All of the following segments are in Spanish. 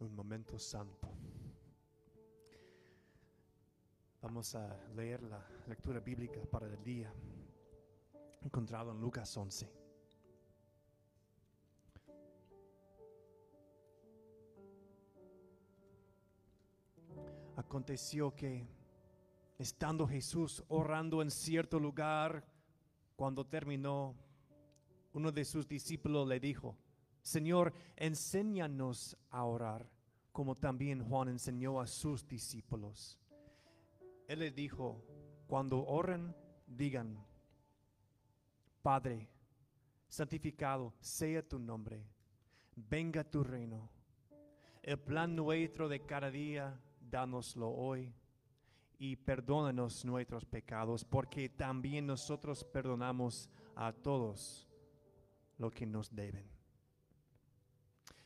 un momento santo. Vamos a leer la lectura bíblica para el día, encontrado en Lucas 11. Aconteció que, estando Jesús orando en cierto lugar, cuando terminó, uno de sus discípulos le dijo, Señor, enséñanos a orar, como también Juan enseñó a sus discípulos. Él les dijo, cuando oren, digan, Padre, santificado sea tu nombre, venga tu reino. El plan nuestro de cada día, dánoslo hoy y perdónanos nuestros pecados, porque también nosotros perdonamos a todos lo que nos deben.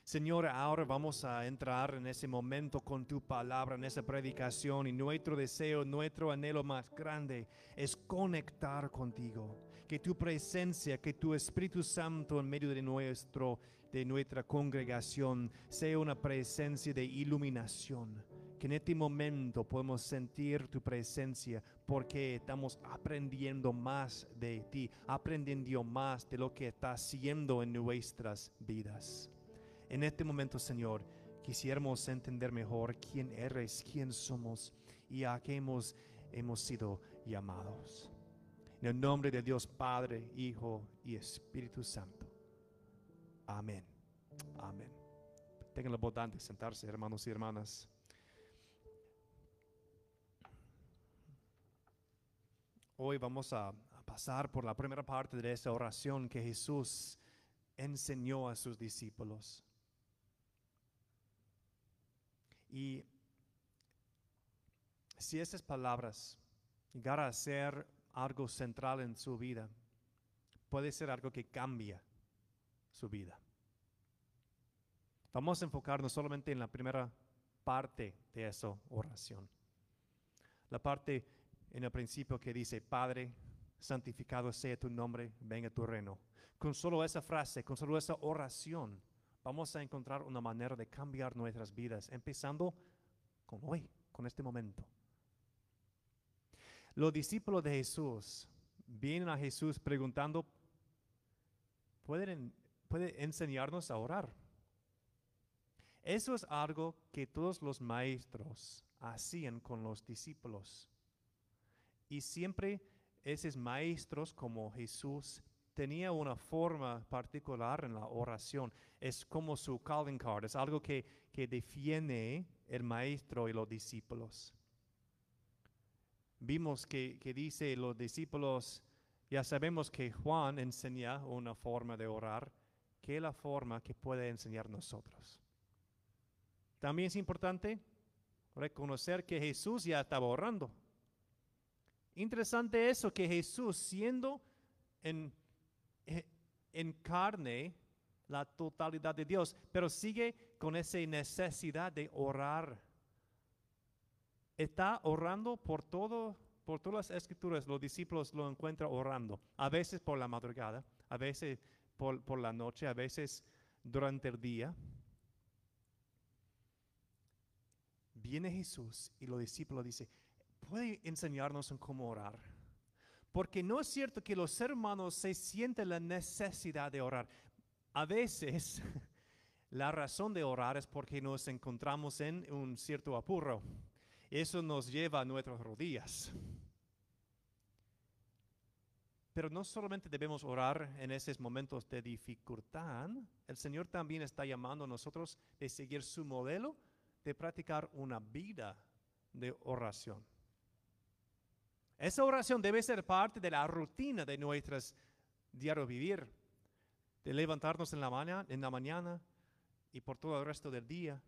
Señor, ahora vamos a entrar en ese momento con tu palabra, en esa predicación y nuestro deseo, nuestro anhelo más grande es conectar contigo. Que tu presencia, que tu Espíritu Santo en medio de nuestro de nuestra congregación sea una presencia de iluminación. Que en este momento podemos sentir tu presencia porque estamos aprendiendo más de ti, aprendiendo más de lo que estás haciendo en nuestras vidas. En este momento, Señor, quisiéramos entender mejor quién eres, quién somos y a qué hemos, hemos sido llamados. En el nombre de Dios Padre, Hijo y Espíritu Santo. Amén. Amén. Tengan la bondad de sentarse, hermanos y hermanas. Hoy vamos a, a pasar por la primera parte de esa oración que Jesús enseñó a sus discípulos. Y si esas palabras llegaran a ser algo central en su vida, puede ser algo que cambia su vida. Vamos a enfocarnos solamente en la primera parte de esa oración. La parte en el principio que dice, Padre, santificado sea tu nombre, venga tu reino. Con solo esa frase, con solo esa oración, vamos a encontrar una manera de cambiar nuestras vidas, empezando con hoy, con este momento. Los discípulos de Jesús vienen a Jesús preguntando, ¿pueden, ¿puede enseñarnos a orar? Eso es algo que todos los maestros hacían con los discípulos. Y siempre esos maestros como Jesús tenía una forma particular en la oración. Es como su calling card, es algo que, que define el maestro y los discípulos. Vimos que, que dice los discípulos, ya sabemos que Juan enseña una forma de orar, que es la forma que puede enseñar nosotros. También es importante reconocer que Jesús ya estaba orando. Interesante eso, que Jesús siendo en encarne la totalidad de Dios, pero sigue con esa necesidad de orar. Está orando por todo, por todas las escrituras, los discípulos lo encuentran orando, a veces por la madrugada, a veces por, la noche, a veces durante el día. Viene Jesús y los discípulos dicen, ¿puede enseñarnos en cómo orar? Porque no es cierto que los hermanos se sienten la necesidad de orar. A veces la razón de orar es porque nos encontramos en un cierto apuro. Eso nos lleva a nuestras rodillas. Pero no solamente debemos orar en esos momentos de dificultad, el Señor también está llamando a nosotros de seguir su modelo, de practicar una vida de oración. Esa oración debe ser parte de la rutina de nuestras diario vivir, de levantarnos en la, mañana, en la mañana y por todo el resto del día.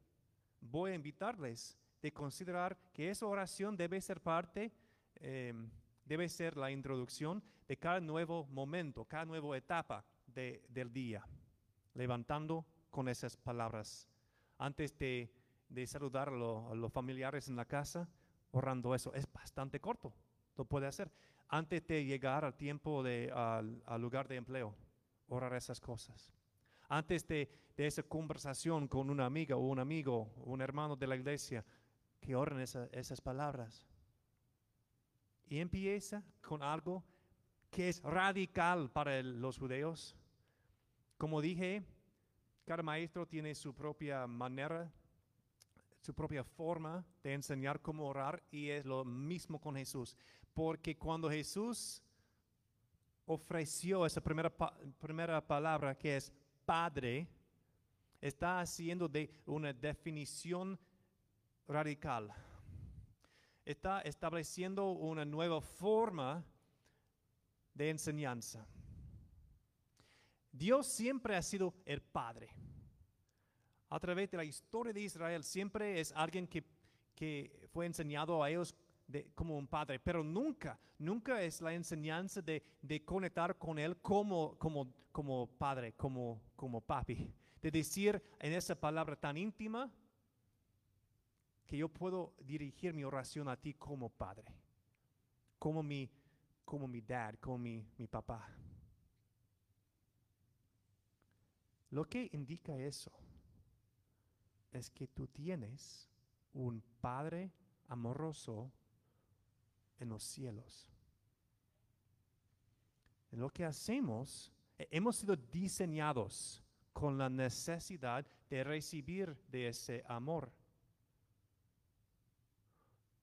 Voy a invitarles de considerar que esa oración debe ser parte, em, debe ser la introducción de cada nuevo momento, cada nueva etapa del día, levantando con esas palabras. Antes de, saludar a los familiares en la casa, orando eso, es bastante corto lo puede hacer. Antes de llegar al tiempo de, al, lugar de empleo, orar esas cosas. Antes de, de esa conversación con una amiga o un amigo o un hermano de la iglesia, que oren esa- esas palabras. Y empieza con algo que es radical para los judeos. Como dije, cada maestro tiene su propia manera, su propia forma de enseñar cómo orar y es lo mismo con Jesús. Porque cuando Jesús ofreció esa primera, primera palabra que es Padre, está haciendo una definición radical. Está estableciendo una nueva forma de enseñanza. Dios siempre ha sido el Padre. A través de la historia de Israel siempre es alguien que, que fue enseñado a ellos como un padre, pero nunca, nunca es la enseñanza de, de conectar con Él como, como, como padre, como, como papi. De decir en esa palabra tan íntima que yo puedo dirigir mi oración a ti como padre, como mi, como mi dad, como mi, mi papá. Lo que indica eso es que tú tienes un Padre amoroso en los cielos. En lo que hacemos, hemos sido diseñados con la necesidad de recibir de ese amor.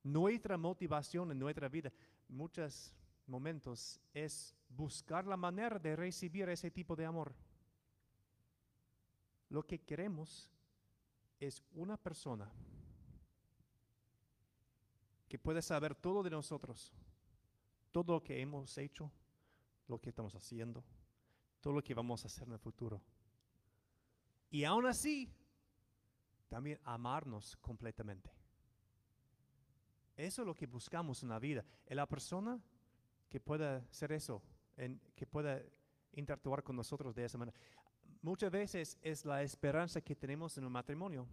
Nuestra motivación en nuestra vida, muchos momentos, es buscar la manera de recibir ese tipo de amor. Lo que queremos es una persona que puede saber todo de nosotros, todo lo que hemos hecho, lo que estamos haciendo, todo lo que vamos a hacer en el futuro. Y aún así, también amarnos completamente. Eso es lo que buscamos en la vida. Es la persona que pueda hacer eso, en- que pueda interactuar con nosotros de esa manera. Muchas veces es la esperanza que tenemos en un matrimonio,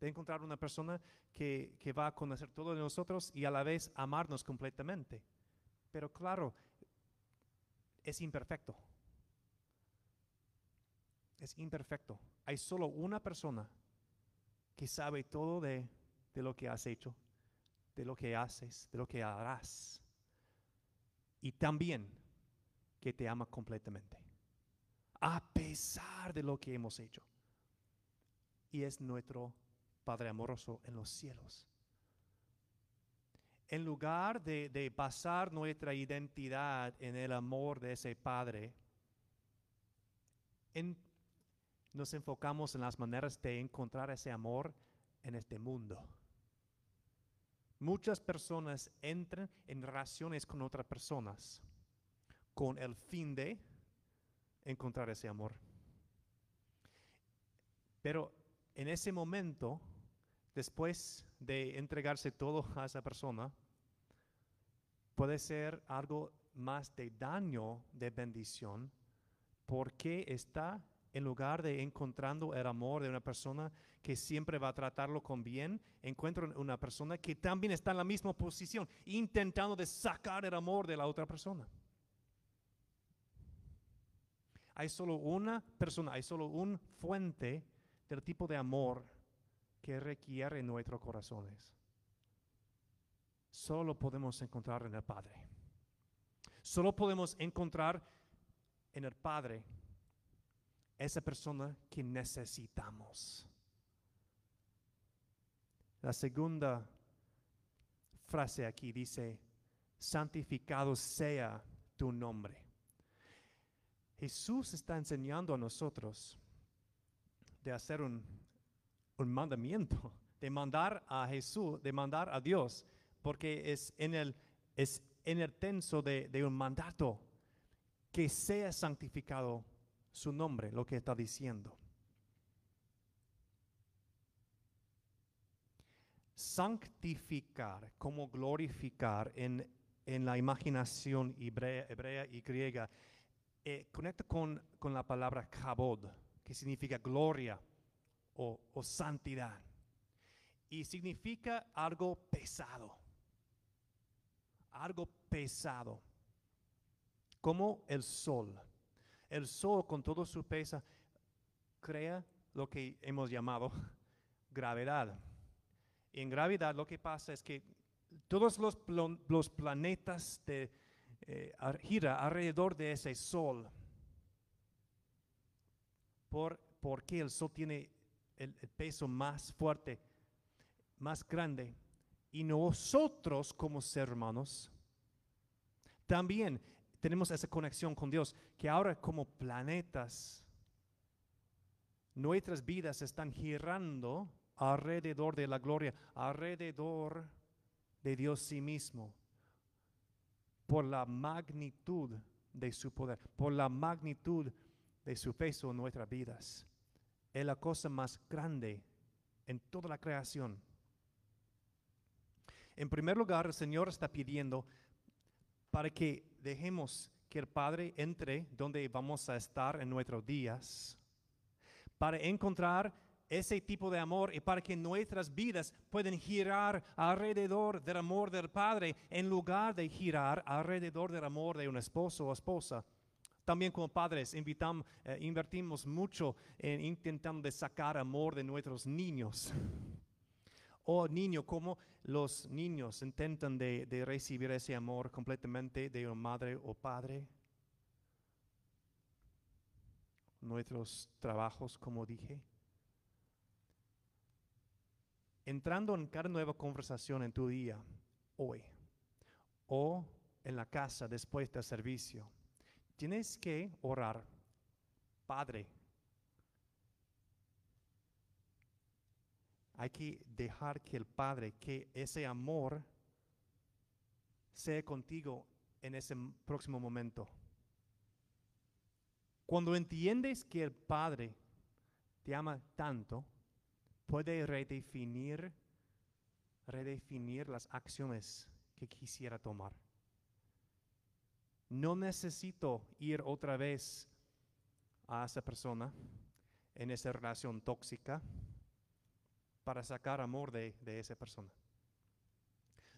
de encontrar una persona que, que va a conocer todo de nosotros y a la vez amarnos completamente. Pero claro, es imperfecto. Es imperfecto. Hay solo una persona que sabe todo de, de lo que has hecho, de lo que haces, de lo que harás. Y también que te ama completamente. A pesar de lo que hemos hecho. Y es nuestro Padre amoroso en los cielos. En lugar de, de basar nuestra identidad en el amor de ese Padre, en- nos enfocamos en las maneras de encontrar ese amor en este mundo. Muchas personas entran en relaciones con otras personas con el fin de encontrar ese amor. Pero en ese momento, después de entregarse todo a esa persona, puede ser algo más de daño de bendición porque está en lugar de encontrando el amor de una persona que siempre va a tratarlo con bien, encuentra una persona que también está en la misma posición, intentando de sacar el amor de la otra persona. Hay solo una persona, hay solo un fuente del tipo de amor que requiere nuestros corazones. Solo podemos encontrar en el Padre. Solo podemos encontrar en el Padre esa persona que necesitamos. La segunda frase aquí dice, santificado sea tu nombre. Jesús está enseñando a nosotros de hacer un, un mandamiento, de mandar a Jesús, de mandar a Dios, porque es en el, es en el tenso de, un mandato que sea santificado su nombre, lo que está diciendo. Sanctificar, como glorificar en, en la imaginación hebrea, hebrea y griega, eh, conecta con, con la palabra kabod, que significa gloria o, santidad. Y significa algo pesado. Algo pesado. Como el sol. El sol con todo su pesa crea lo que hemos llamado gravedad. En gravedad lo que pasa es que todos los, los planetas de, eh, giran alrededor de ese sol. Por, porque el sol tiene el, peso más fuerte, más grande. Y nosotros como seres humanos también tenemos esa conexión con Dios, que ahora como planetas, nuestras vidas están girando alrededor de la gloria, alrededor de Dios sí mismo, por la magnitud de su poder, por la magnitud de su peso en nuestras vidas. Es la cosa más grande en toda la creación. En primer lugar, el Señor está pidiendo para que dejemos que el Padre entre donde vamos a estar en nuestros días, para encontrar ese tipo de amor y para que nuestras vidas puedan girar alrededor del amor del Padre en lugar de girar alrededor del amor de un esposo o esposa. También como padres invitamos, eh, invertimos mucho en intentando sacar amor de nuestros niños. O niño, como los niños intentan de recibir ese amor completamente de una madre o padre. Nuestros trabajos, como dije. Entrando en cada nueva conversación en tu día, hoy, o en la casa después del servicio, tienes que orar, Padre, hay que dejar que el Padre, que ese amor sea contigo en ese próximo momento. Cuando entiendes que el Padre te ama tanto, puede redefinir, redefinir las acciones que quisiera tomar. No necesito ir otra vez a esa persona en esa relación tóxica para sacar amor de, esa persona.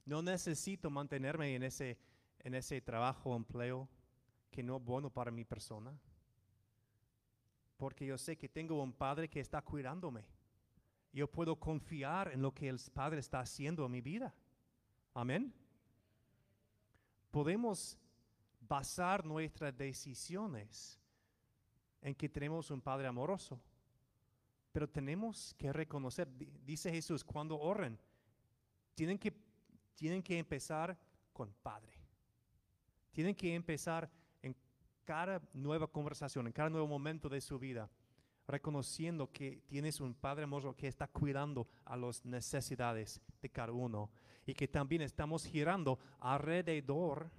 No necesito mantenerme en ese, en ese trabajo empleo que no es bueno para mi persona, porque yo sé que tengo un padre que está cuidándome. Yo puedo confiar en lo que el Padre está haciendo en mi vida. Amén. Podemos basar nuestras decisiones en que tenemos un Padre amoroso pero tenemos que reconocer, dice Jesús, cuando oren, tienen que, tienen que empezar con Padre. Tienen que empezar en cada nueva conversación, en cada nuevo momento de su vida, reconociendo que tienes un Padre amoroso que está cuidando a las necesidades de cada uno y que también estamos girando alrededor,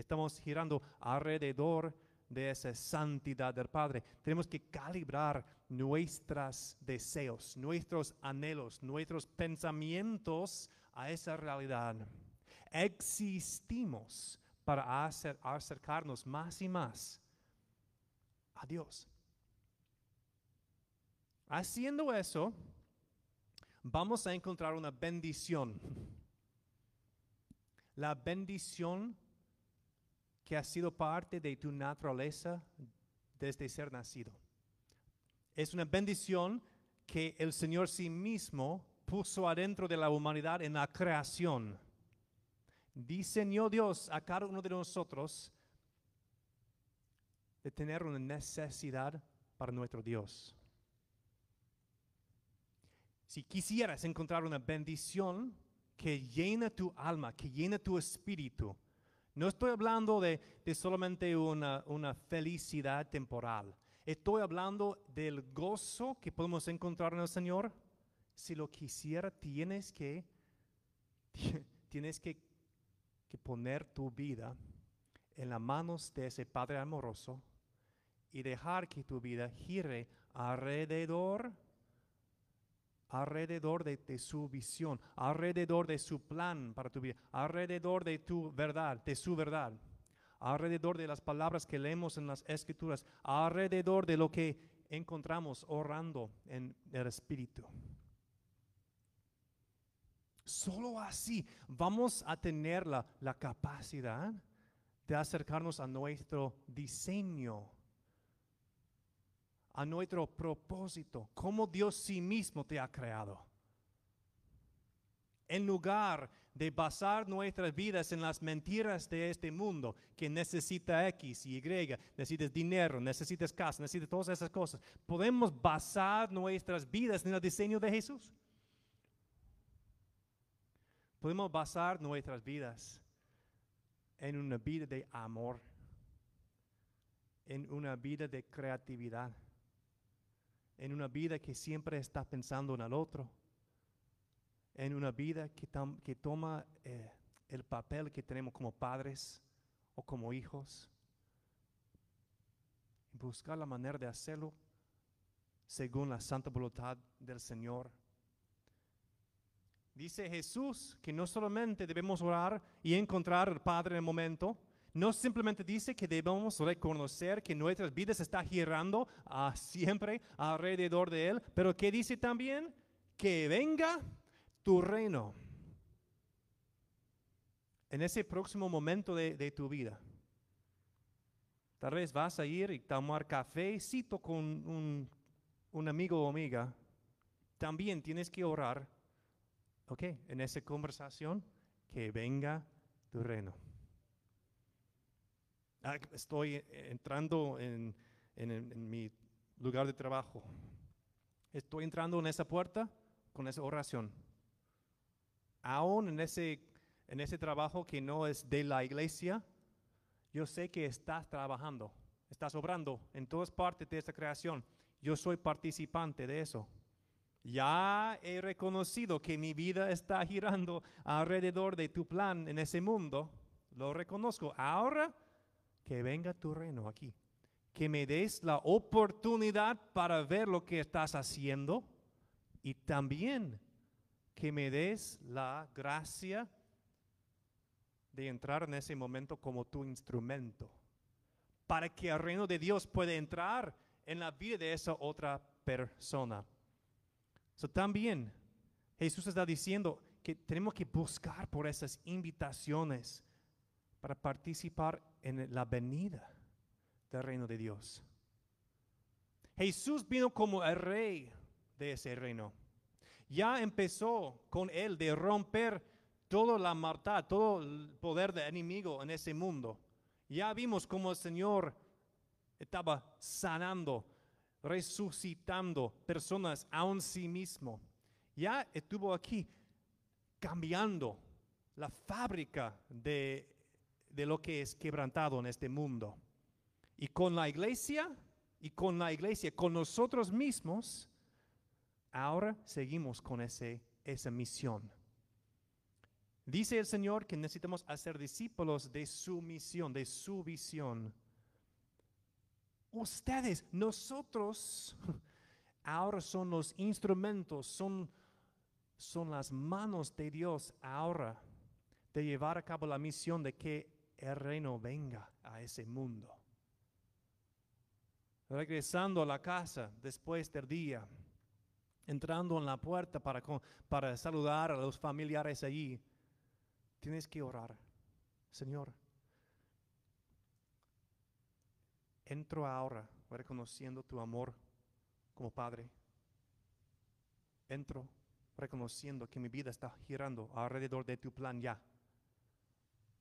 estamos girando alrededor de esa santidad del Padre. Tenemos que calibrar nuestros deseos, nuestros anhelos, nuestros pensamientos a esa realidad. Existimos para acercarnos más y más a Dios. Haciendo eso, vamos a encontrar una bendición. La bendición que ha sido parte de tu naturaleza desde ser nacido. Es una bendición que el Señor sí mismo puso adentro de la humanidad en la creación. Diseñó Dios a cada uno de nosotros de tener una necesidad para nuestro Dios. Si quisieras encontrar una bendición que llena tu alma, que llena tu espíritu, no estoy hablando de, solamente una, felicidad temporal. Estoy hablando del gozo que podemos encontrar en el Señor. Si lo quisiera, tienes que, tienes que, poner tu vida en las manos de ese Padre amoroso y dejar que tu vida gire alrededor alrededor de, su visión, alrededor de su plan para tu vida, alrededor de tu verdad, de su verdad, alrededor de las palabras que leemos en las escrituras, alrededor de lo que encontramos orando en el Espíritu. Solo así vamos a tener la, la capacidad de acercarnos a nuestro diseño a nuestro propósito, cómo Dios sí mismo te ha creado. En lugar de basar nuestras vidas en las mentiras de este mundo, que necesita X y Y, necesitas dinero, necesitas casa, necesitas todas esas cosas, podemos basar nuestras vidas en el diseño de Jesús. Podemos basar nuestras vidas en una vida de amor, en una vida de creatividad, en una vida que siempre está pensando en el otro, en una vida que, que toma eh, el papel que tenemos como padres o como hijos. Buscar la manera de hacerlo según la santa voluntad del Señor. Dice Jesús que no solamente debemos orar y encontrar al Padre en el momento, no simplemente dice que debemos reconocer que nuestras vidas están girando a siempre alrededor de Él, pero que dice también que venga tu reino en ese próximo momento de, tu vida. Tal vez vas a ir y tomar cafecito con un, un amigo o amiga. También tienes que orar, ¿ok? En esa conversación, que venga tu reino. Ah, estoy entrando en, en mi lugar de trabajo. Estoy entrando en esa puerta con esa oración aún en ese, en ese trabajo que no es de la iglesia, yo sé que estás trabajando, estás obrando en todas partes de esta creación. Yo soy participante de eso. Ya he reconocido que mi vida está girando alrededor de tu plan en ese mundo. Lo reconozco. Ahora que venga tu reino aquí. Que me des la oportunidad para ver lo que estás haciendo y también que me des la gracia de entrar en ese momento como tu instrumento, para que el reino de Dios pueda entrar en la vida de esa otra persona. también Jesús está diciendo que tenemos que buscar por esas invitaciones para participar en la venida del reino de Dios. Jesús vino como el rey de ese reino ya empezó con él de romper toda la maldad, todo el poder del enemigo en ese mundo. Ya vimos cómo el Señor estaba sanando, resucitando personas a sí mismo. Ya estuvo aquí cambiando la fábrica de, de lo que es quebrantado en este mundo. Y con la iglesia, y con la iglesia, con nosotros mismos, Ahora seguimos con ese, esa misión. Dice el Señor que necesitamos hacer discípulos de su misión, de su visión. Ustedes, nosotros, ahora son los instrumentos, son, son las manos de Dios ahora de llevar a cabo la misión de que el reino venga a ese mundo. Regresando a la casa después del día, entrando en la puerta para, para saludar a los familiares allí, tienes que orar. Señor, entro ahora reconociendo tu amor como Padre. Entro reconociendo que mi vida está girando alrededor de tu plan ya.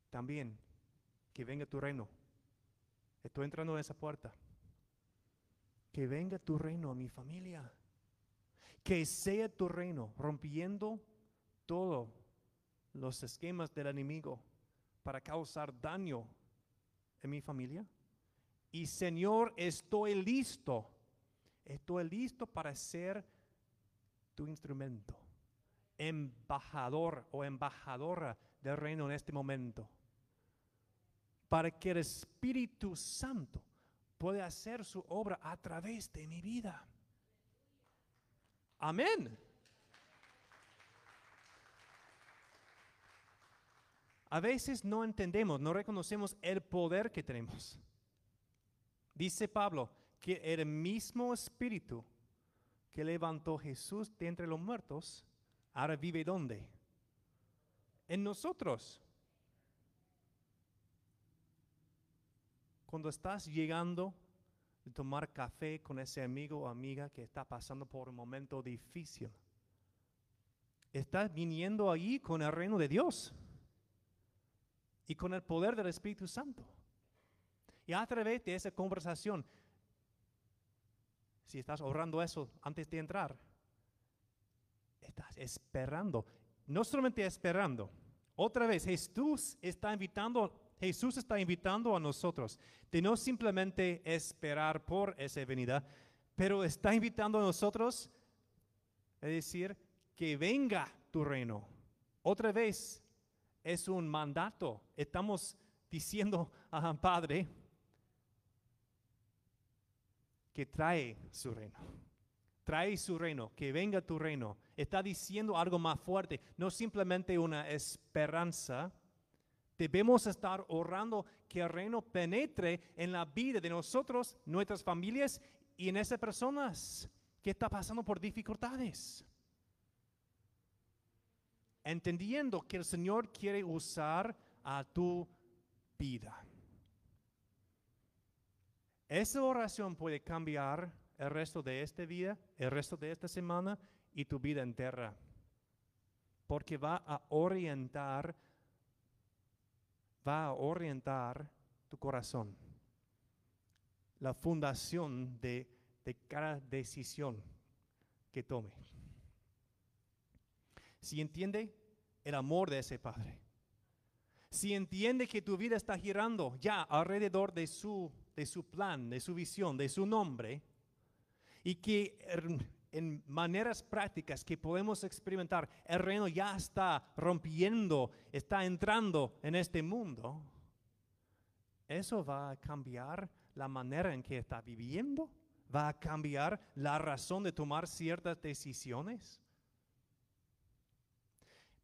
También que venga tu reino. Estoy entrando en esa puerta. Que venga tu reino a mi familia que sea tu reino, rompiendo todos los esquemas del enemigo para causar daño en mi familia. Y Señor, estoy listo, estoy listo para ser tu instrumento, embajador o embajadora del reino en este momento, para que el Espíritu Santo pueda hacer su obra a través de mi vida. Amén. A veces no entendemos, no reconocemos el poder que tenemos. Dice Pablo que el mismo espíritu que levantó Jesús de entre los muertos, ahora vive ¿dónde? En nosotros. Cuando estás llegando de tomar café con ese amigo o amiga que está pasando por un momento difícil. Estás viniendo allí con el reino de Dios y con el poder del Espíritu Santo. Y a través de esa conversación, si estás ahorrando eso antes de entrar, estás esperando, no solamente esperando, otra vez Jesús está invitando, Jesús está invitando a nosotros de no simplemente esperar por esa venida, pero está invitando a nosotros a decir que venga tu reino. Otra vez es un mandato. Estamos diciendo a Padre que trae su reino. Trae su reino, que venga tu reino. Está diciendo algo más fuerte, no simplemente una esperanza. Debemos estar orando que el reino penetre en la vida de nosotros, nuestras familias y en esas personas que están pasando por dificultades entendiendo que el Señor quiere usar a tu vida. Esa oración puede cambiar el resto de esta vida, el resto de esta semana y tu vida entera. Porque va a orientar, va a orientar tu corazón. La fundación de, cada decisión que tome si entiende el amor de ese Padre, si entiende que tu vida está girando ya alrededor de su, de su plan, de su visión, de su nombre, y que en maneras prácticas que podemos experimentar, el reino ya está rompiendo, está entrando en este mundo, eso va a cambiar la manera en que está viviendo, va a cambiar la razón de tomar ciertas decisiones.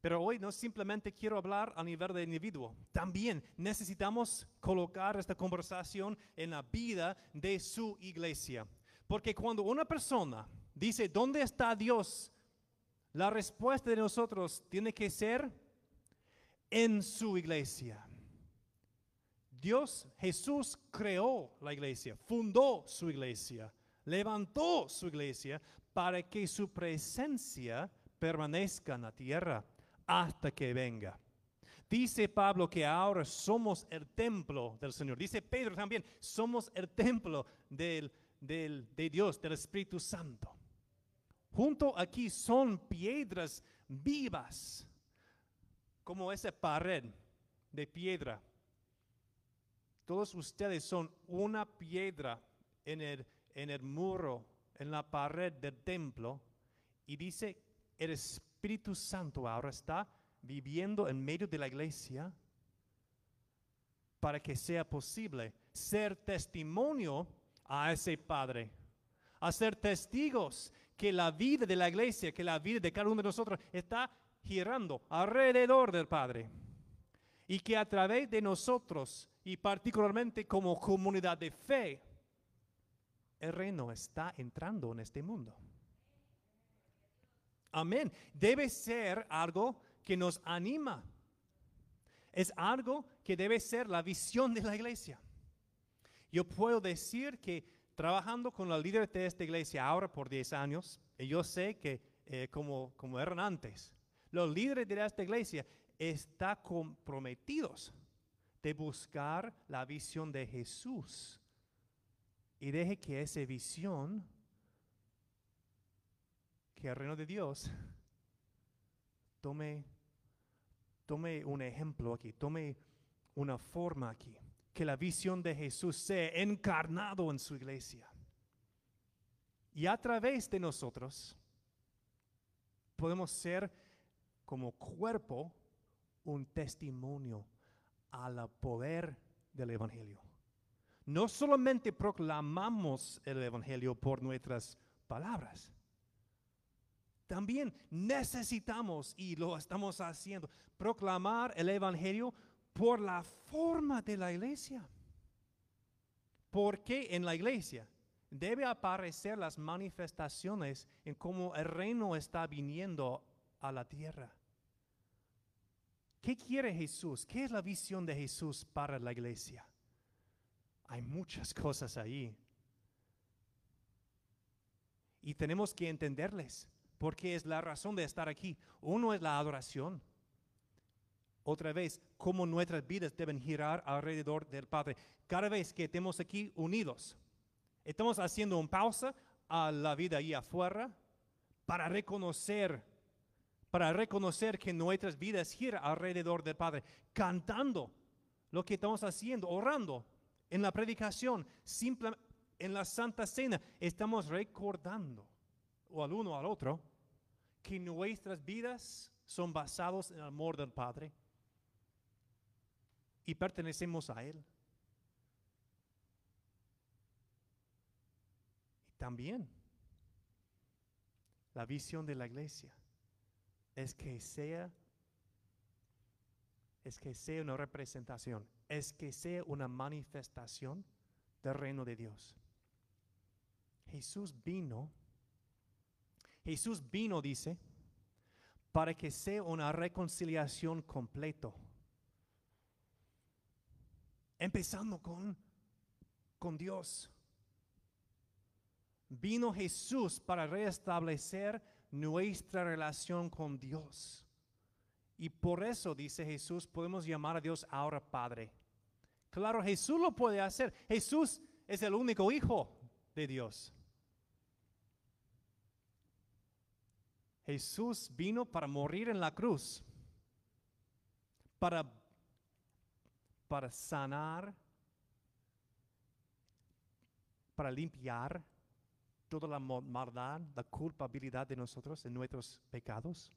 Pero hoy no simplemente quiero hablar a nivel de individuo. También necesitamos colocar esta conversación en la vida de su iglesia. Porque cuando una persona dice, ¿dónde está Dios? La respuesta de nosotros tiene que ser en su iglesia. Dios, Jesús creó la iglesia, fundó su iglesia, levantó su iglesia para que su presencia permanezca en la tierra hasta que venga. Dice Pablo que ahora somos el templo del Señor. Dice Pedro también, somos el templo del, de Dios, del Espíritu Santo. Junto aquí son piedras vivas, como esa pared de piedra. Todos ustedes son una piedra en el, en el muro, en la pared del templo. Y dice, el Espíritu Santo ahora está viviendo en medio de la iglesia para que sea posible ser testimonio a ese Padre, a ser testigos que la vida de la iglesia, que la vida de cada uno de nosotros está girando alrededor del Padre. Y que a través de nosotros, y particularmente como comunidad de fe, el reino está entrando en este mundo. Amén. Debe ser algo que nos anima. Es algo que debe ser la visión de la iglesia. Yo puedo decir que trabajando con la líder de esta iglesia ahora por 10 años, y yo sé que eh, como, como eran antes, los líderes de esta iglesia están comprometidos de buscar la visión de Jesús. Y deje que esa visión que el reino de Dios tome, tome un ejemplo aquí, tome una forma aquí, que la visión de Jesús sea encarnado en su iglesia. Y a través de nosotros podemos ser como cuerpo un testimonio al poder del Evangelio. No solamente proclamamos el Evangelio por nuestras palabras, también necesitamos, y lo estamos haciendo, proclamar el Evangelio por la forma de la iglesia. Porque en la iglesia debe aparecer las manifestaciones en cómo el reino está viniendo a la tierra. ¿Qué quiere Jesús? ¿Qué es la visión de Jesús para la iglesia? Hay muchas cosas ahí. y tenemos que entenderles, porque es la razón de estar aquí. Uno es la adoración. Otra vez, cómo nuestras vidas deben girar alrededor del Padre. Cada vez que estemos aquí unidos, estamos haciendo una pausa a la vida ahí afuera para reconocer, para reconocer que nuestras vidas giran alrededor del Padre, cantando lo que estamos haciendo, orando en la predicación, simplemente en la Santa Cena, estamos recordando, o al uno al otro, que nuestras vidas son basadas en el amor del Padre y pertenecemos a Él. Y también la visión de la iglesia es que sea es que sea una representación, es que sea una manifestación del reino de Dios. Jesús vino, Jesús vino, dice, para que sea una reconciliación completo. Empezando con, con Dios. Vino Jesús para restablecer nuestra relación con Dios. Y por eso, dice Jesús, podemos llamar a Dios ahora Padre. Claro, Jesús lo puede hacer. Jesús es el único Hijo de Dios. Jesús vino para morir en la cruz, para, para sanar, para limpiar toda la maldad, la culpabilidad de nosotros en nuestros pecados,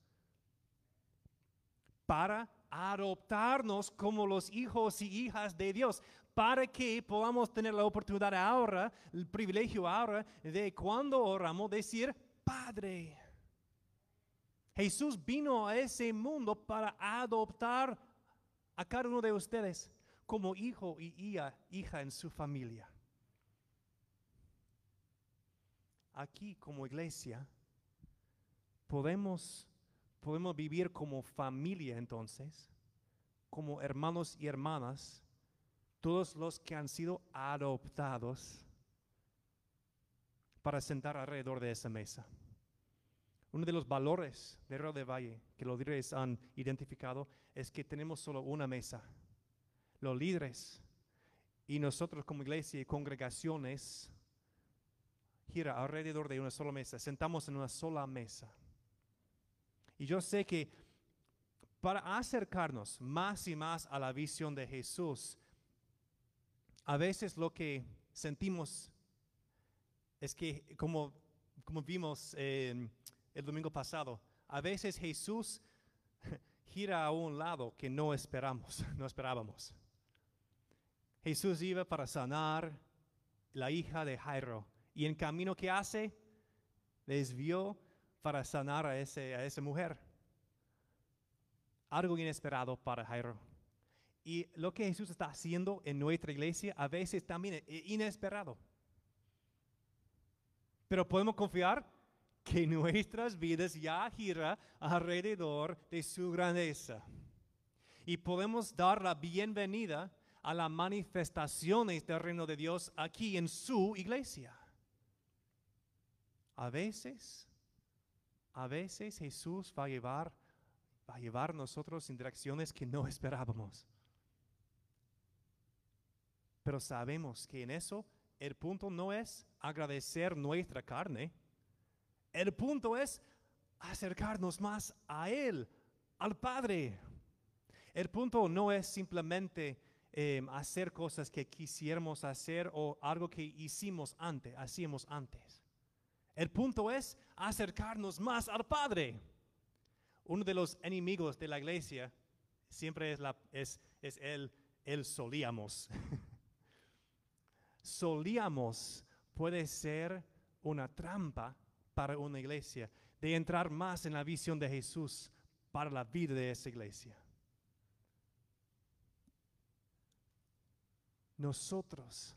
para adoptarnos como los hijos y hijas de Dios, para que podamos tener la oportunidad ahora, el privilegio ahora de cuando oramos decir, Padre. Jesús vino a ese mundo para adoptar a cada uno de ustedes como hijo y hija, en su familia. Aquí como iglesia podemos, podemos vivir como familia entonces, como hermanos y hermanas, todos los que han sido adoptados para sentar alrededor de esa mesa. Uno de los valores de Río de Valle que los líderes han identificado es que tenemos solo una mesa. Los líderes y nosotros como iglesia y congregaciones gira alrededor de una sola mesa, sentamos en una sola mesa. Y yo sé que para acercarnos más y más a la visión de Jesús, a veces lo que sentimos es que, como, como vimos en el domingo pasado. A veces Jesús gira a un lado que no esperamos, no esperábamos. Jesús iba para sanar la hija de Jairo y en camino que hace desvió para sanar a, ese, a esa mujer. Algo inesperado para Jairo. Y lo que Jesús está haciendo en nuestra iglesia a veces también es inesperado. Pero podemos confiar que nuestras vidas ya gira alrededor de su grandeza. Y podemos dar la bienvenida a las manifestaciones del reino de Dios aquí en su iglesia. A veces, a veces Jesús va a llevar, va a llevar nosotros en direcciones que no esperábamos. Pero sabemos que en eso el punto no es agradecer nuestra carne, el punto es acercarnos más a Él, al Padre. El punto no es simplemente em, hacer cosas que quisiéramos hacer o algo que hicimos antes, hacíamos antes. El punto es acercarnos más al Padre. Uno de los enemigos de la iglesia siempre es, la, es, es el, el solíamos. solíamos puede ser una trampa para una iglesia, de entrar más en la visión de Jesús para la vida de esa iglesia. Nosotros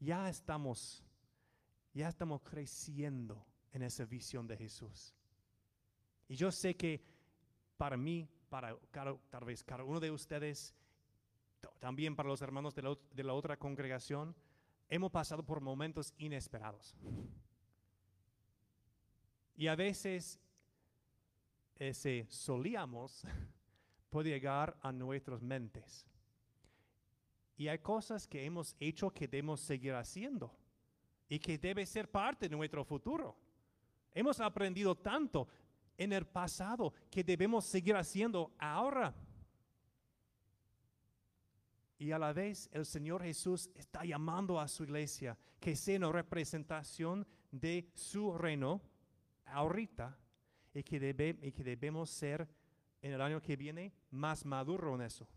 ya estamos, ya estamos creciendo en esa visión de Jesús. Y yo sé que para mí, para tal vez cada uno de ustedes, también para los hermanos de la, de la otra congregación, hemos pasado por momentos inesperados Y a veces ese solíamos puede llegar a nuestras mentes. Y hay cosas que hemos hecho que debemos seguir haciendo y que debe ser parte de nuestro futuro. Hemos aprendido tanto en el pasado que debemos seguir haciendo ahora. Y a la vez el Señor Jesús está llamando a su iglesia que sea una representación de su reino ahorita y que, debe, y que debemos ser en el año que viene más maduro en eso.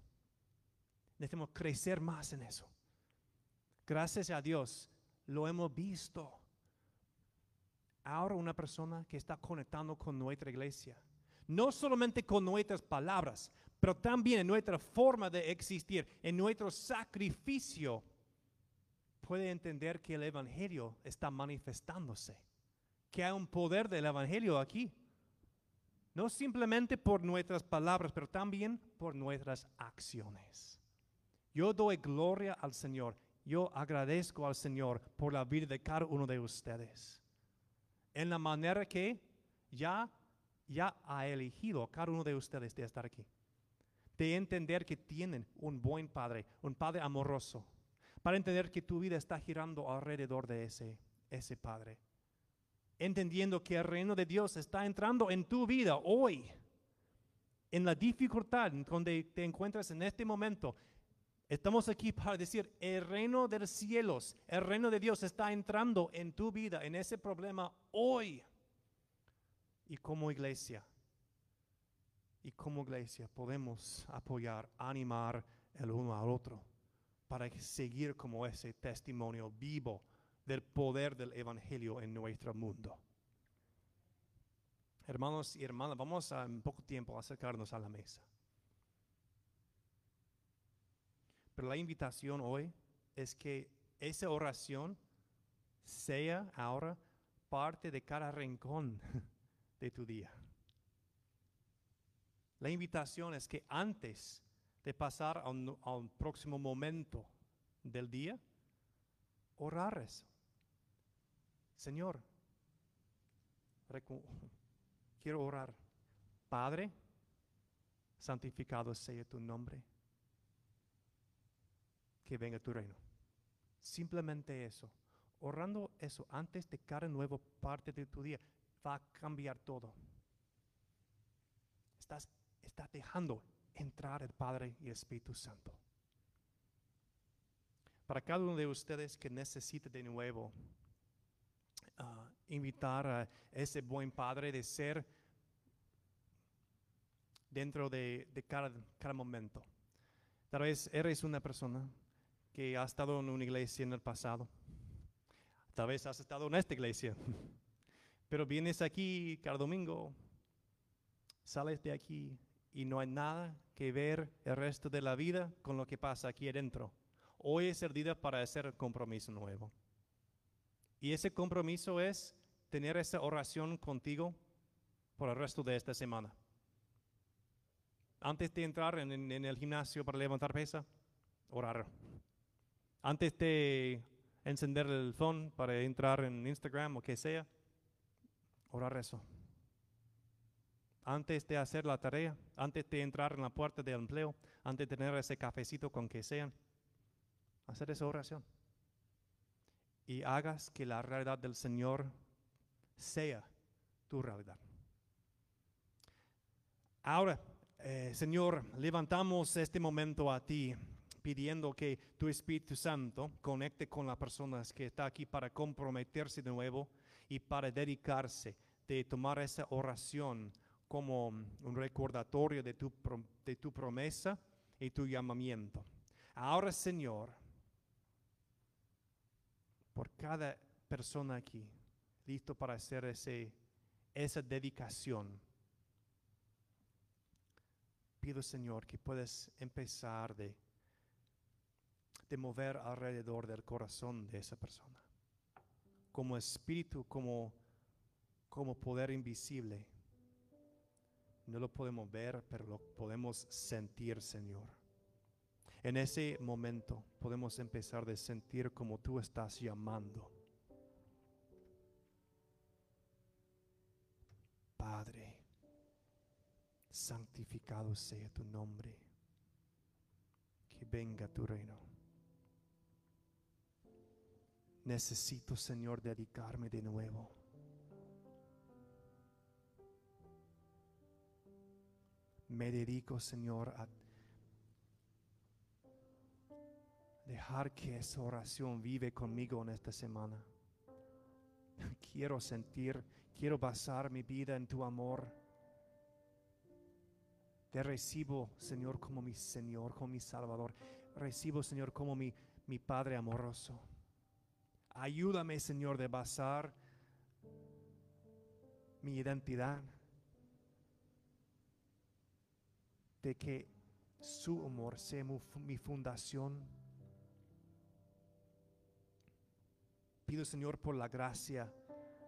Necesitamos crecer más en eso. Gracias a Dios lo hemos visto. Ahora una persona que está conectando con nuestra iglesia, no solamente con nuestras palabras, pero también en nuestra forma de existir, en nuestro sacrificio, puede entender que el Evangelio está manifestándose, que hay un poder del Evangelio aquí. No simplemente por nuestras palabras, pero también por nuestras acciones. Yo doy gloria al Señor. Yo agradezco al Señor por la vida de cada uno de ustedes. En la manera que ya, ya ha elegido cada uno de ustedes de estar aquí. De entender que tienen un buen Padre, un Padre amoroso. Para entender que tu vida está girando alrededor de ese, ese Padre entendiendo que el reino de Dios está entrando en tu vida hoy, en la dificultad donde te encuentras en este momento. Estamos aquí para decir, el reino de los cielos, el reino de Dios está entrando en tu vida, en ese problema hoy. Y como iglesia, y como iglesia podemos apoyar, animar el uno al otro para seguir como ese testimonio vivo del poder del Evangelio en nuestro mundo. Hermanos y hermanas, vamos a en poco tiempo acercarnos a la mesa. Pero la invitación hoy es que esa oración sea ahora parte de cada rincón de tu día. La invitación es que antes de pasar a un, próximo momento del día, orar eso. Señor, quiero orar. Padre, santificado sea tu nombre. Que venga tu reino. Simplemente eso. Orando eso antes de cada nueva parte de tu día va a cambiar todo. Estás, estás dejando entrar el Padre y el Espíritu Santo. Para cada uno de ustedes que necesite de nuevo invitar a ese buen padre de ser dentro de, cada, cada momento. Tal vez eres una persona que ha estado en una iglesia en el pasado. Tal vez has estado en esta iglesia. Pero vienes aquí cada domingo, sales de aquí y no hay nada que ver el resto de la vida con lo que pasa aquí adentro. Hoy es el día para hacer el compromiso nuevo. Y ese compromiso es tener esa oración contigo por el resto de esta semana. Antes de entrar en, el gimnasio para levantar pesa, orar. Antes de encender el phone para entrar en Instagram o que sea, orar eso. Antes de hacer la tarea, antes de entrar en la puerta del empleo, antes de tener ese cafecito con que sea, hacer esa oración y hagas que la realidad del Señor sea tu realidad. Ahora, eh, Señor, levantamos este momento a ti pidiendo que tu Espíritu Santo conecte con las personas que están aquí para comprometerse de nuevo y para dedicarse de tomar esa oración como un recordatorio de tu, de tu promesa y tu llamamiento. Ahora, Señor, por cada persona aquí, listo para hacer ese, esa dedicación. Pido, Señor, que puedas empezar de, de mover alrededor del corazón de esa persona. Como espíritu, como, como poder invisible. No lo podemos ver, pero lo podemos sentir, Señor. En ese momento podemos empezar a sentir como tú estás llamando. santificado sea tu nombre. Que venga tu reino. Necesito, Señor, dedicarme de nuevo. Me dedico, Señor, a dejar que esa oración vive conmigo en esta semana. Quiero sentir, quiero basar mi vida en tu amor. Te recibo, Señor, como mi Señor, como mi Salvador. Recibo, Señor, como mi, mi Padre amoroso. Ayúdame, Señor, de basar mi identidad. De que su amor sea mi fundación. Pido, Señor, por la gracia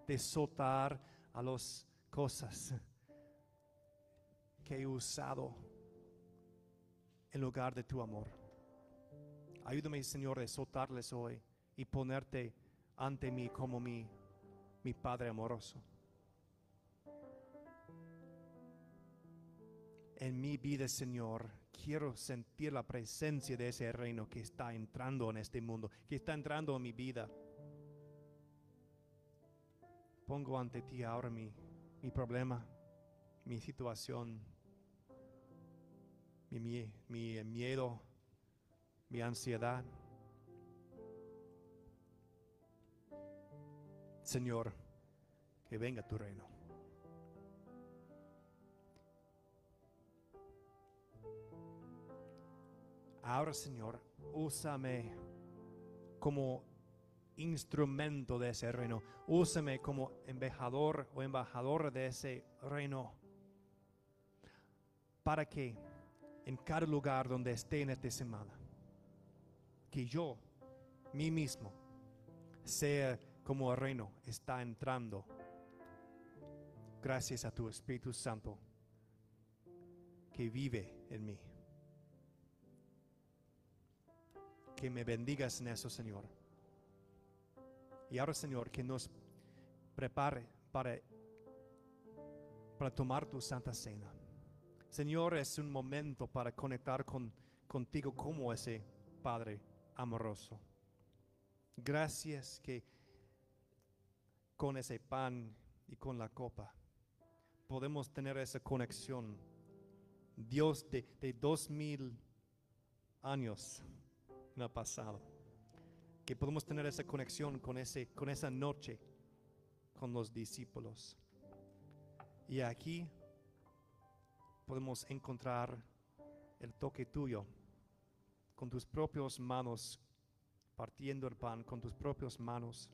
de soltar a las cosas que he usado en lugar de tu amor. Ayúdame, Señor, de soltarles hoy y ponerte ante mí como mi, mi Padre amoroso. En mi vida, Señor, quiero sentir la presencia de ese reino que está entrando en este mundo, que está entrando en mi vida. Pongo ante ti ahora mi, mi problema, mi situación, mi, mi miedo, mi ansiedad. Señor, que venga tu reino. Ahora, Señor, úsame como instrumento de ese reino. Úsame como embajador o embajadora de ese reino. Para que en cada lugar donde esté en esta semana, que yo, mí mismo, sea como el reino está entrando. Gracias a tu Espíritu Santo que vive en mí. Que me bendigas en eso, Señor. Y ahora, Señor, que nos prepare para, para tomar tu santa cena. Señor, es un momento para conectar con, contigo como ese Padre amoroso. Gracias que con ese pan y con la copa podemos tener esa conexión. Dios de, de dos mil años en el pasado. Que podemos tener esa conexión con, ese, con esa noche con los discípulos. Y aquí podemos encontrar el toque tuyo con tus propias manos partiendo el pan, con tus propias manos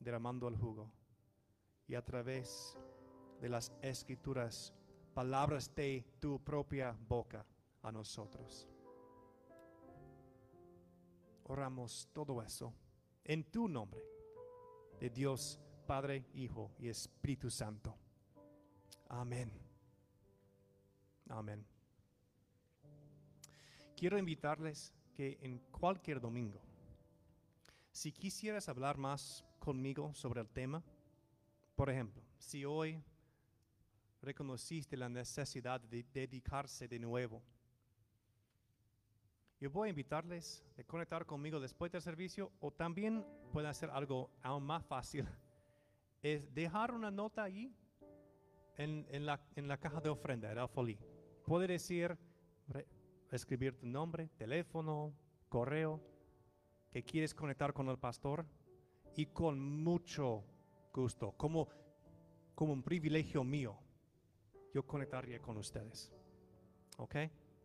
derramando el jugo. Y a través de las escrituras, palabras de tu propia boca a nosotros. Oramos todo eso en tu nombre, de Dios Padre, Hijo y Espíritu Santo. Amén. Amén. Quiero invitarles que en cualquier domingo, si quisieras hablar más conmigo sobre el tema, por ejemplo, si hoy reconociste la necesidad de dedicarse de nuevo, yo voy a invitarles a conectar conmigo después del servicio o también pueden hacer algo aún más fácil, es dejar una nota allí en, la, en la caja de ofrenda, el alfolí. Puede decir, escribir tu nombre, teléfono, correo, que quieres conectar con el pastor y con mucho gusto, como, como un privilegio mío, yo conectaría con ustedes. ¿Ok?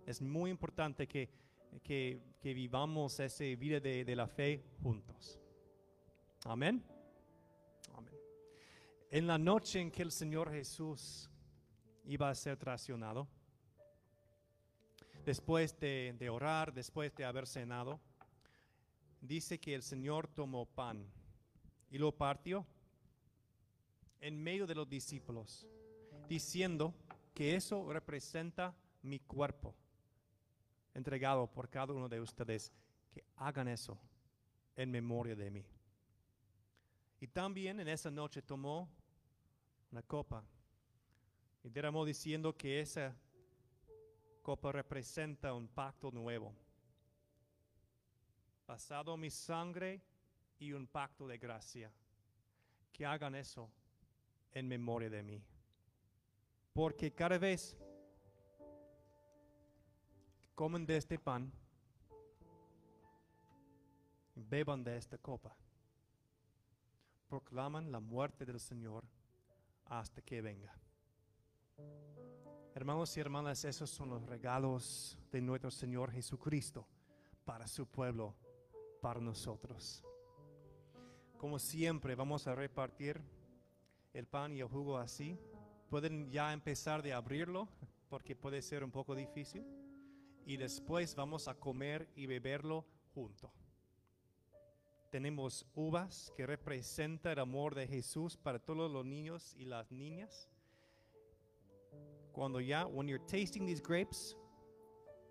Es muy importante que, que, vivamos esa vida de, de la fe juntos. Amén. Amén. En la noche en que el Señor Jesús iba a ser traicionado, después de, de orar, después de haber cenado, dice que el Señor tomó pan y lo partió en medio de los discípulos, diciendo que eso representa mi cuerpo, entregado por cada uno de ustedes, que hagan eso en memoria de mí. Y también en esa noche tomó una copa y derramó diciendo que esa copa representa un pacto nuevo, basado en mi sangre y un pacto de gracia. Que hagan eso en memoria de mí. Porque cada vez que comen de este pan, beban de esta copa, proclaman la muerte del Señor hasta que venga. Hermanos y hermanas, esos son los regalos de nuestro Señor Jesucristo para su pueblo, para nosotros. Como siempre, vamos a repartir el pan y el jugo así. Pueden ya empezar de abrirlo porque puede ser un poco difícil. Y después vamos a comer y beberlo junto. Tenemos uvas que representan el amor de Jesús para todos los niños y las niñas. Cuando ya, when you're tasting these grapes,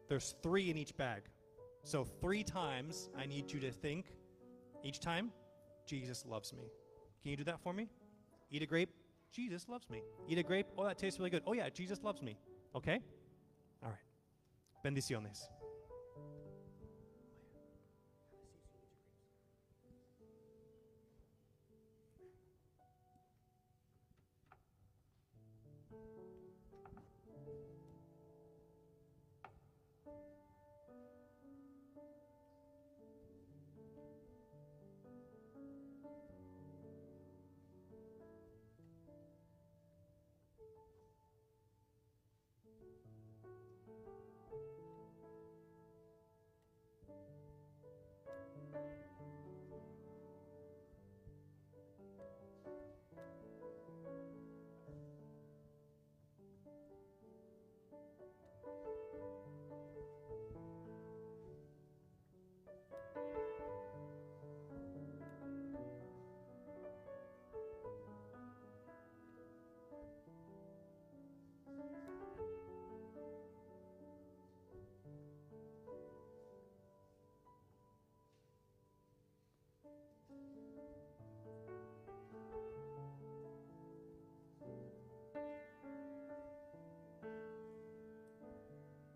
there's three in each bag. So three times I need you to think each time, Jesus loves me. Can you do that for me? Eat a grape, Jesus loves me. Eat a grape, oh, that tastes really good. Oh, yeah, Jesus loves me. Okay? All right. Bendiciones.